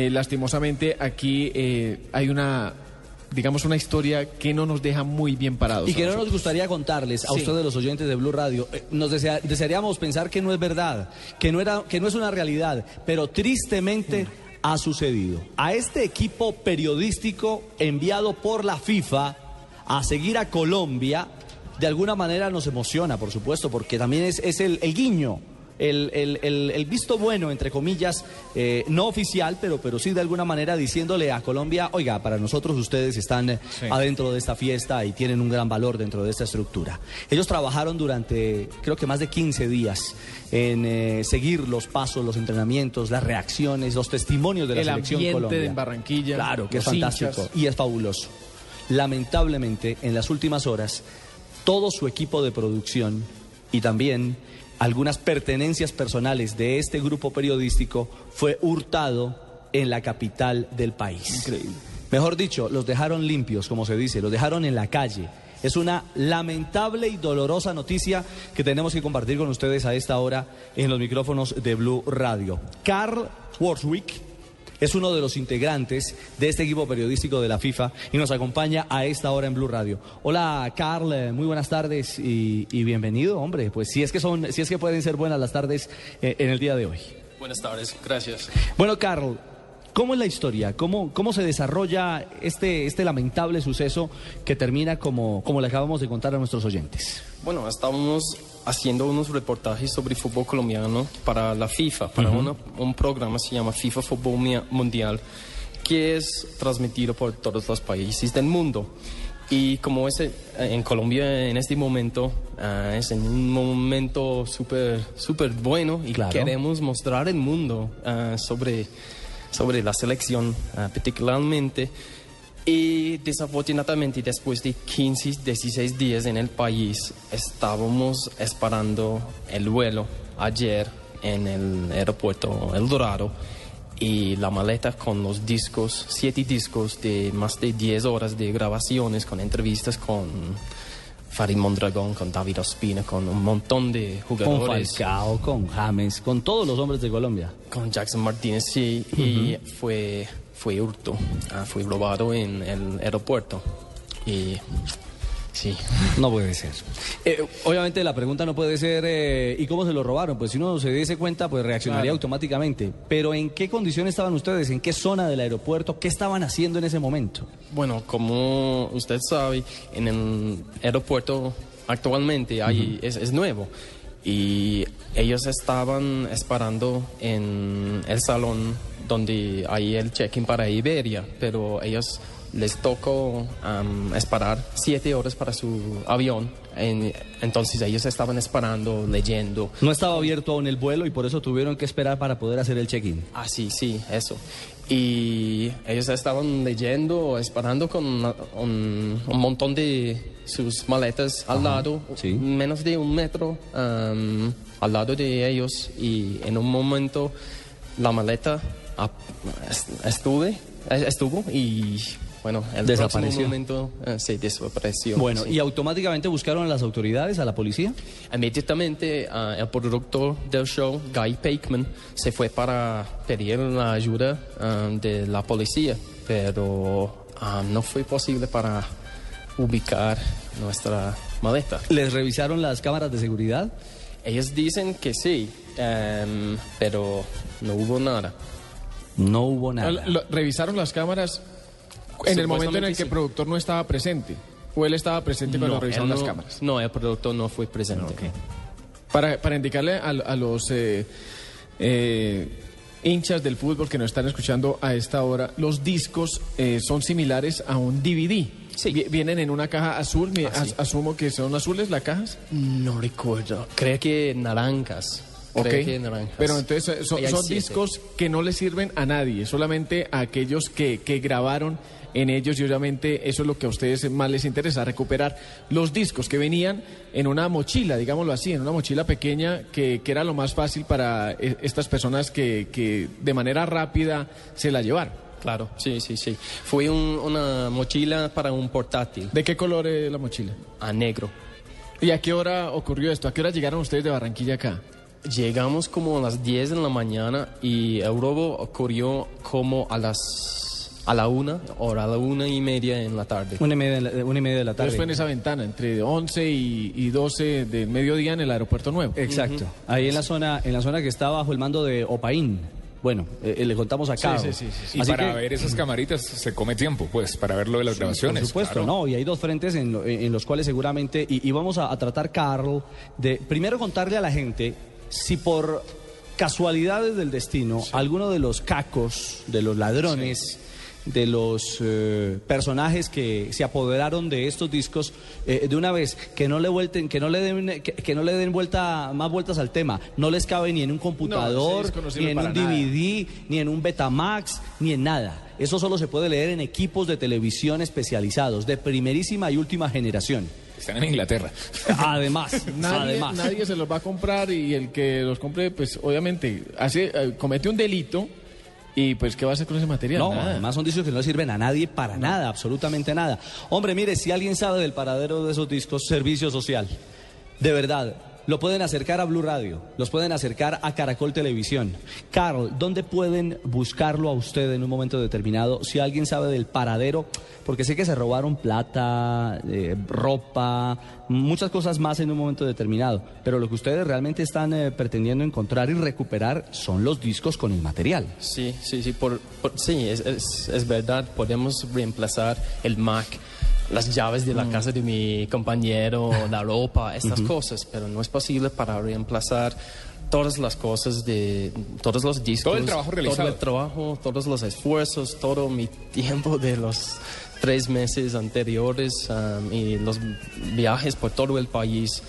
Eh, lastimosamente aquí eh, hay una digamos, una historia que no nos deja muy bien parados. Y que no nos gustaría contarles a Sí. ustedes los oyentes de Blue Radio. Eh, Nos desea- desearíamos pensar que no es verdad, que no, era, que no es una realidad, pero tristemente ha sucedido. A este equipo periodístico enviado por la FIFA a seguir a Colombia, de alguna manera nos emociona, por supuesto, porque también es, es el, el guiño. El, el- el- el visto bueno, entre comillas, eh, no oficial, pero, pero sí de alguna manera diciéndole a Colombia, oiga, para nosotros ustedes están eh, Sí. adentro de esta fiesta y tienen un gran valor dentro de esta estructura. Ellos trabajaron durante, creo que más de 15 días en eh, seguir los pasos, los entrenamientos, las reacciones, los testimonios de la El selección ambiente Colombia. de Barranquilla, Claro, que es fantástico hinchas. y es fabuloso. Lamentablemente, en las últimas horas, todo su equipo de producción y también algunas pertenencias personales de este grupo periodístico fue hurtado en la capital del país. Increíble. Mejor dicho, los dejaron limpios, como se dice, los dejaron en la calle. Es una lamentable y dolorosa noticia que tenemos que compartir con ustedes a esta hora en los micrófonos de Blue Radio. Carl Worswick es uno de los integrantes de este equipo periodístico de la FIFA y nos acompaña a esta hora en Blue Radio. Hola, Carl, eh, muy buenas tardes y, y bienvenido, hombre. Pues si es que son, si es que pueden ser buenas las tardes eh, en el día de hoy. Buenas tardes, gracias. Bueno, Carl, ¿cómo es la historia? ¿Cómo, cómo se desarrolla este, este lamentable suceso que termina como, como le acabamos de contar a nuestros oyentes? Bueno, estábamos haciendo unos reportajes sobre fútbol colombiano para la FIFA, para una- un programa que se llama FIFA Fútbol Mundial, que es transmitido por todos los países del mundo. Y como es eh, en Colombia en este momento, ah, es en un momento súper súper bueno y Claro. queremos mostrar al mundo ah, sobre, sobre la selección, ah, particularmente. Y desafortunadamente después de 15, 16 días en el país, estábamos esperando el vuelo ayer en el aeropuerto El Dorado y la maleta con los discos, siete discos de más de 10 horas de grabaciones con entrevistas con Farid Mondragón, con David Ospina, con un montón de Con jugadores Falcao, con James, con todos los hombres de Colombia. con Jackson Martínez, sí, y fue, fue hurto, ah, fue robado en el aeropuerto. Y sí, No puede ser. Eh, obviamente la pregunta no puede ser eh, ¿y cómo se lo robaron? Pues si uno se diese cuenta, pues reaccionaría Claro. automáticamente. Pero ¿en qué condiciones estaban ustedes? ¿En qué zona del aeropuerto? ¿Qué estaban haciendo en ese momento? bueno, como usted sabe, en el aeropuerto actualmente hay, es, es nuevo. Y ellos estaban esperando en el salón donde hay el check-in para Iberia, pero ellos les tocó am, esperar siete horas para su avión. En- entonces ellos estaban esperando, leyendo. No estaba abierto aún el vuelo y por eso tuvieron que esperar para poder hacer el check-in. Ah, sí, sí, eso. Y ellos estaban leyendo, esperando con una- un, un montón de sus maletas al lado, sí. menos de un metro am, al lado de ellos. Y en un momento la maleta estuve, eh, estuvo y bueno, el Desapareció. momento eh, se desapareció. Bueno, sí. ¿y automáticamente buscaron a las autoridades, a la policía? Inmediatamente ah, el productor del show, Guy Pakeman, se fue para pedir la ayuda ah, de la policía, pero ah, no fue posible para ubicar nuestra maleta. ¿Les revisaron las cámaras de seguridad? Ellos dicen que sí, em, pero no hubo nada. No hubo nada. Lo- revisaron las cámaras en el momento en el que el productor no estaba presente. O él estaba presente cuando No, revisaron las cámaras. No, el productor no fue presente. Para, para indicarle a, a los eh, eh, hinchas del fútbol que nos están escuchando a esta hora, los discos eh, son similares a un DVD. Sí. Vi- Vienen en una caja azul, mi- Ah, sí. asumo que son azules las cajas. No recuerdo. Creo que naranjas. Ok. Creo que naranjas. Pero entonces eh, son, discos que no le sirven a nadie, solamente a aquellos que, que grabaron en ellos y obviamente eso es lo que a ustedes más les interesa, recuperar los discos que venían en una mochila, digámoslo así, en una mochila pequeña que, que era lo más fácil para eh, estas personas que, que de manera rápida se la llevaron. Claro, sí, sí, sí. Fue un- una mochila para un portátil ¿De qué color es la mochila? a negro. ¿Y a qué hora ocurrió esto? ¿A qué hora llegaron ustedes de Barranquilla acá? Llegamos como a las 10 de la mañana y el robo ocurrió como a las a la una o a la una y media en la tarde. Una y media, de la- una y media de la Entonces tarde. fue en esa ventana, entre 11 y, y 12 del mediodía en el aeropuerto nuevo. Exacto. Ahí en la zona, en la zona que está bajo el mando de Opaín. Bueno, eh, le contamos acá. Sí, sí, sí, sí, Y Así para que- ver esas camaritas se come tiempo, pues, para ver lo de las grabaciones. Por supuesto, claro. no, y hay dos frentes en, lo- en los cuales seguramente, y, y vamos a, a tratar, Carl, de primero contarle a la gente si por casualidades del destino, alguno de los cacos, de los ladrones, de los eh, personajes que se apoderaron de estos discos, eh, de una vez, que no le vuelten, que no le den, que, que no le den vuelta, más vueltas al tema, no les cabe ni en un computador, no ni en un nada. DVD, ni en un Betamax, ni en nada. Eso solo se puede leer en equipos de televisión especializados, de primerísima y última generación. Están en Inglaterra. Además, Nadie, además. nadie se los va a comprar y el que los compre, pues obviamente hace, eh, comete un delito y pues ¿qué va a hacer con ese material? No, Nada. además son discos que no sirven a nadie para nada, absolutamente nada. Hombre, mire, si alguien sabe del paradero de esos discos, servicio social. De verdad, lo pueden acercar a Blue Radio, los pueden acercar a Caracol Televisión. Carl, ¿dónde pueden buscarlo a usted en un momento determinado? Si alguien sabe del paradero, porque sé que se robaron plata, eh, ropa, muchas cosas más en un momento determinado. Pero lo que ustedes realmente están eh, pretendiendo encontrar y recuperar son los discos con el material. Sí, sí, sí, por- sí, es, es, es verdad, podemos reemplazar el Mac, las llaves de la Mm. casa de mi compañero, la ropa, estas cosas, pero no es posible para reemplazar todas las cosas de todos los discos, Todo el trabajo realizado. todo el trabajo, todos los esfuerzos, todo mi tiempo de los tres meses anteriores um, y los viajes por todo el país,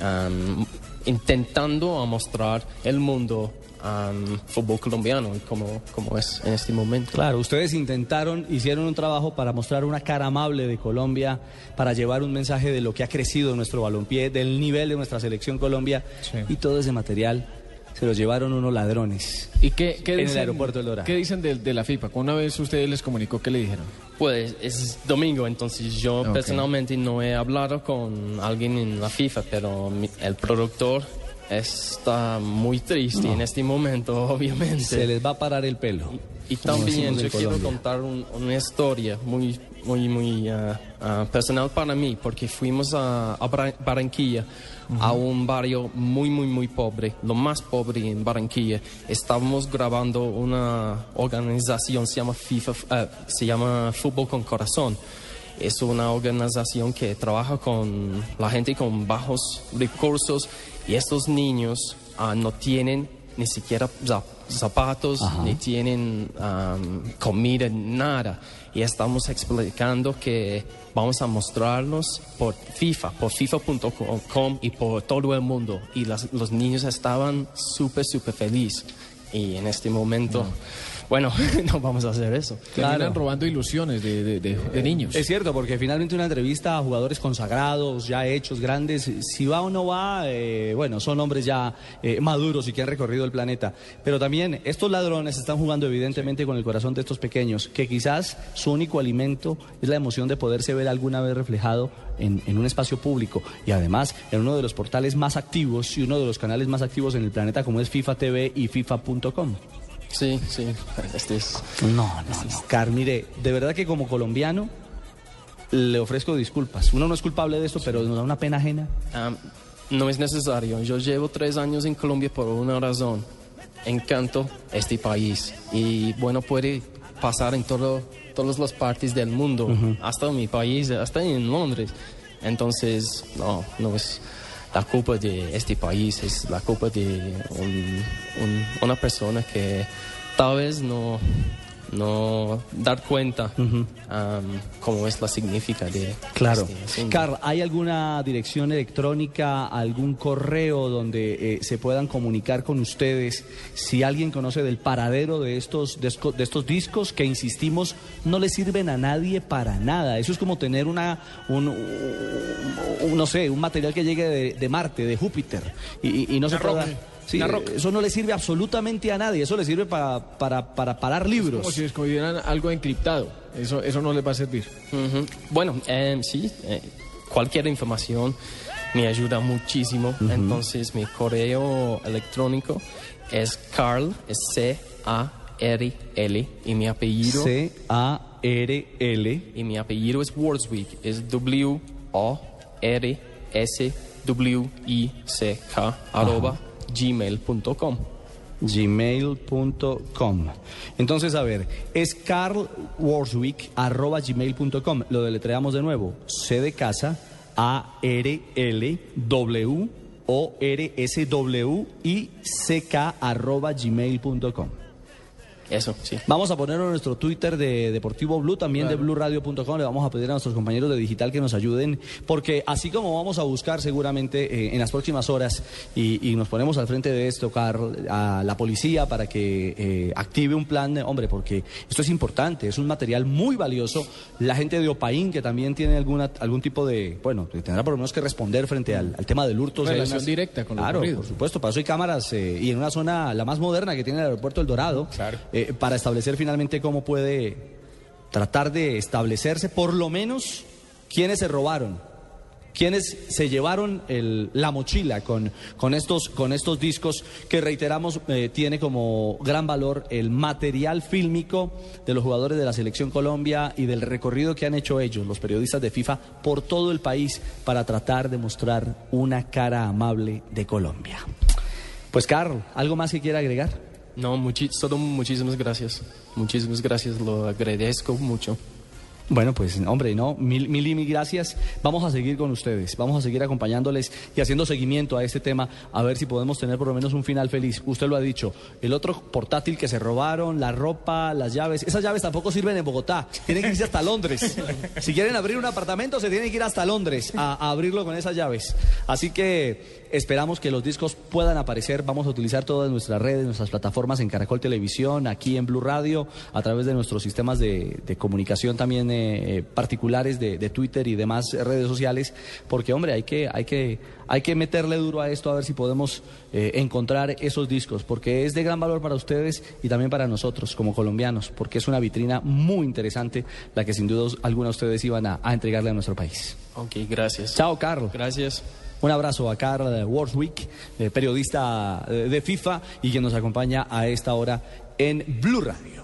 um, intentando mostrar el mundo um, fútbol colombiano y como, como es en este momento. Claro, ustedes intentaron, hicieron un trabajo para mostrar una cara amable de Colombia, para llevar un mensaje de lo que ha crecido nuestro balompié, del nivel de nuestra selección Colombia, y todo ese material se lo llevaron unos ladrones. ¿Y qué, qué en el aeropuerto del Dorado. ¿Qué dicen de, de la FIFA? Una vez ustedes les comunicó qué le dijeron. Pues es domingo, entonces yo Ok. personalmente no he hablado con alguien en la FIFA, pero mi- el productor está muy triste en este momento, obviamente. Se les va a parar el pelo. Y como también yo quiero Colombia. contar un- una historia muy, muy, muy ah, ah, personal para mí, porque fuimos a, a Barranquilla, a un barrio muy, muy, muy pobre, lo más pobre en Barranquilla. Estábamos grabando una organización, se llama FIFA, ah, se llama Fútbol con Corazón. Es una organización que trabaja con la gente con bajos recursos y estos niños ah, no tienen ni siquiera za- zapatos, ni tienen am, comida, nada. Y estamos explicando que vamos a mostrarlos por FIFA, por FIFA.com y por todo el mundo. Y las- los niños estaban súper, súper felices. Y en este momento, bueno, no vamos a hacer eso. Terminan Claro. robando ilusiones de, de- de- de niños. Es cierto, porque finalmente una entrevista a jugadores consagrados, ya hechos, grandes, si va o no va, eh, bueno, son hombres ya eh, maduros y que han recorrido el planeta. Pero también estos ladrones están jugando evidentemente con el corazón de estos pequeños, que quizás su único alimento es la emoción de poderse ver alguna vez reflejado en, en un espacio público y además en uno de los portales más activos y uno de los canales más activos en el planeta como es FIFA TV y FIFA.com. Sí, sí, este es... No, no, no. Car, mire, de verdad que como colombiano le ofrezco disculpas. Uno no es culpable de esto, pero nos da una pena ajena. Am, no es necesario. Yo llevo tres años en Colombia por una razón. Encanto este país. Y bueno, puede pasar en todo, todas las partes del mundo, hasta mi país, hasta en Londres. Entonces, no, no es la culpa de este país, es la culpa de un- un- una persona que tal vez no, no dar cuenta am, cómo es la significa de Claro. este. Carl, ¿hay alguna dirección electrónica, algún correo donde eh, se puedan comunicar con ustedes si alguien conoce del paradero de estos, de, estos discos que, insistimos, no le sirven a nadie para nada? Eso es como tener una, un, un- no sé, un material que llegue de, de Marte, de Júpiter, y, y- y no se pueda... Sí, roca. eso no le sirve absolutamente a nadie, eso le sirve para, para, para parar libros. Como si escogieran algo encriptado. Eso, eso no les va a servir. Bueno, eh, sí, eh, cualquier información me ayuda muchísimo. Entonces mi correo electrónico es Carl, es C-A-R-L, y mi apellido, C-A-R-L. y mi apellido es Worswick, es W-O-R-S-W-I-C-K, arroba gmail.com. gmail.com. Entonces, a ver, es carlworswick arroba gmail.com. Lo deletreamos de nuevo. C de casa, A R L W O R S W I C K arroba gmail.com. Eso, sí. Vamos a ponerlo en nuestro Twitter de Deportivo Blue, también de blueradio.com. Le vamos a pedir a nuestros compañeros de digital que nos ayuden, porque así como vamos a buscar seguramente eh, en las próximas horas y, y nos ponemos al frente de esto, Carl, a la policía para que eh, active un plan, de- hombre, porque esto es importante, es un material muy valioso. La gente de Opaín, que también tiene alguna, algún tipo de, bueno, tendrá por lo menos que responder frente al, al tema del hurto. Relación directa con Claro, ocurrido. por supuesto, para eso hay cámaras eh, y en una zona la más moderna que tiene el aeropuerto El Dorado, Claro. Eh, para establecer finalmente cómo puede tratar de establecerse por lo menos quiénes se robaron, quiénes se llevaron la mochila con, con, estos, con estos discos que reiteramos eh, tiene como gran valor el material fílmico de los jugadores de la selección Colombia y del recorrido que han hecho ellos, los periodistas de FIFA, por todo el país para tratar de mostrar una cara amable de Colombia. Pues Carl, ¿algo más que quiera agregar? No, muchi- solo muchísimas gracias. Muchísimas gracias, lo agradezco mucho. Bueno, pues hombre, no, mil, mil y mil gracias. Vamos a seguir con ustedes, vamos a seguir acompañándoles y haciendo seguimiento a este tema, a ver si podemos tener por lo menos un final feliz. Usted lo ha dicho, el otro portátil que se robaron, la ropa, las llaves, esas llaves tampoco sirven en Bogotá, tienen que irse hasta Londres. Si quieren abrir un apartamento, se tienen que ir hasta Londres a, a abrirlo con esas llaves. Así que esperamos que los discos puedan aparecer. Vamos a utilizar todas nuestras redes, nuestras plataformas en Caracol Televisión, aquí en Blue Radio, a través de nuestros sistemas de, de comunicación también eh, eh, particulares de, de Twitter y demás redes sociales, porque hombre, hay que, hay que, hay que meterle duro a esto a ver si podemos eh, encontrar esos discos, porque es de gran valor para ustedes y también para nosotros como colombianos, porque es una vitrina muy interesante la que sin duda alguna ustedes iban a, a entregarle a nuestro país. Ok, gracias. Chao, Carlos. Gracias. Un abrazo a Carl Worswick, eh, periodista eh, de FIFA y quien nos acompaña a esta hora en Blue Radio.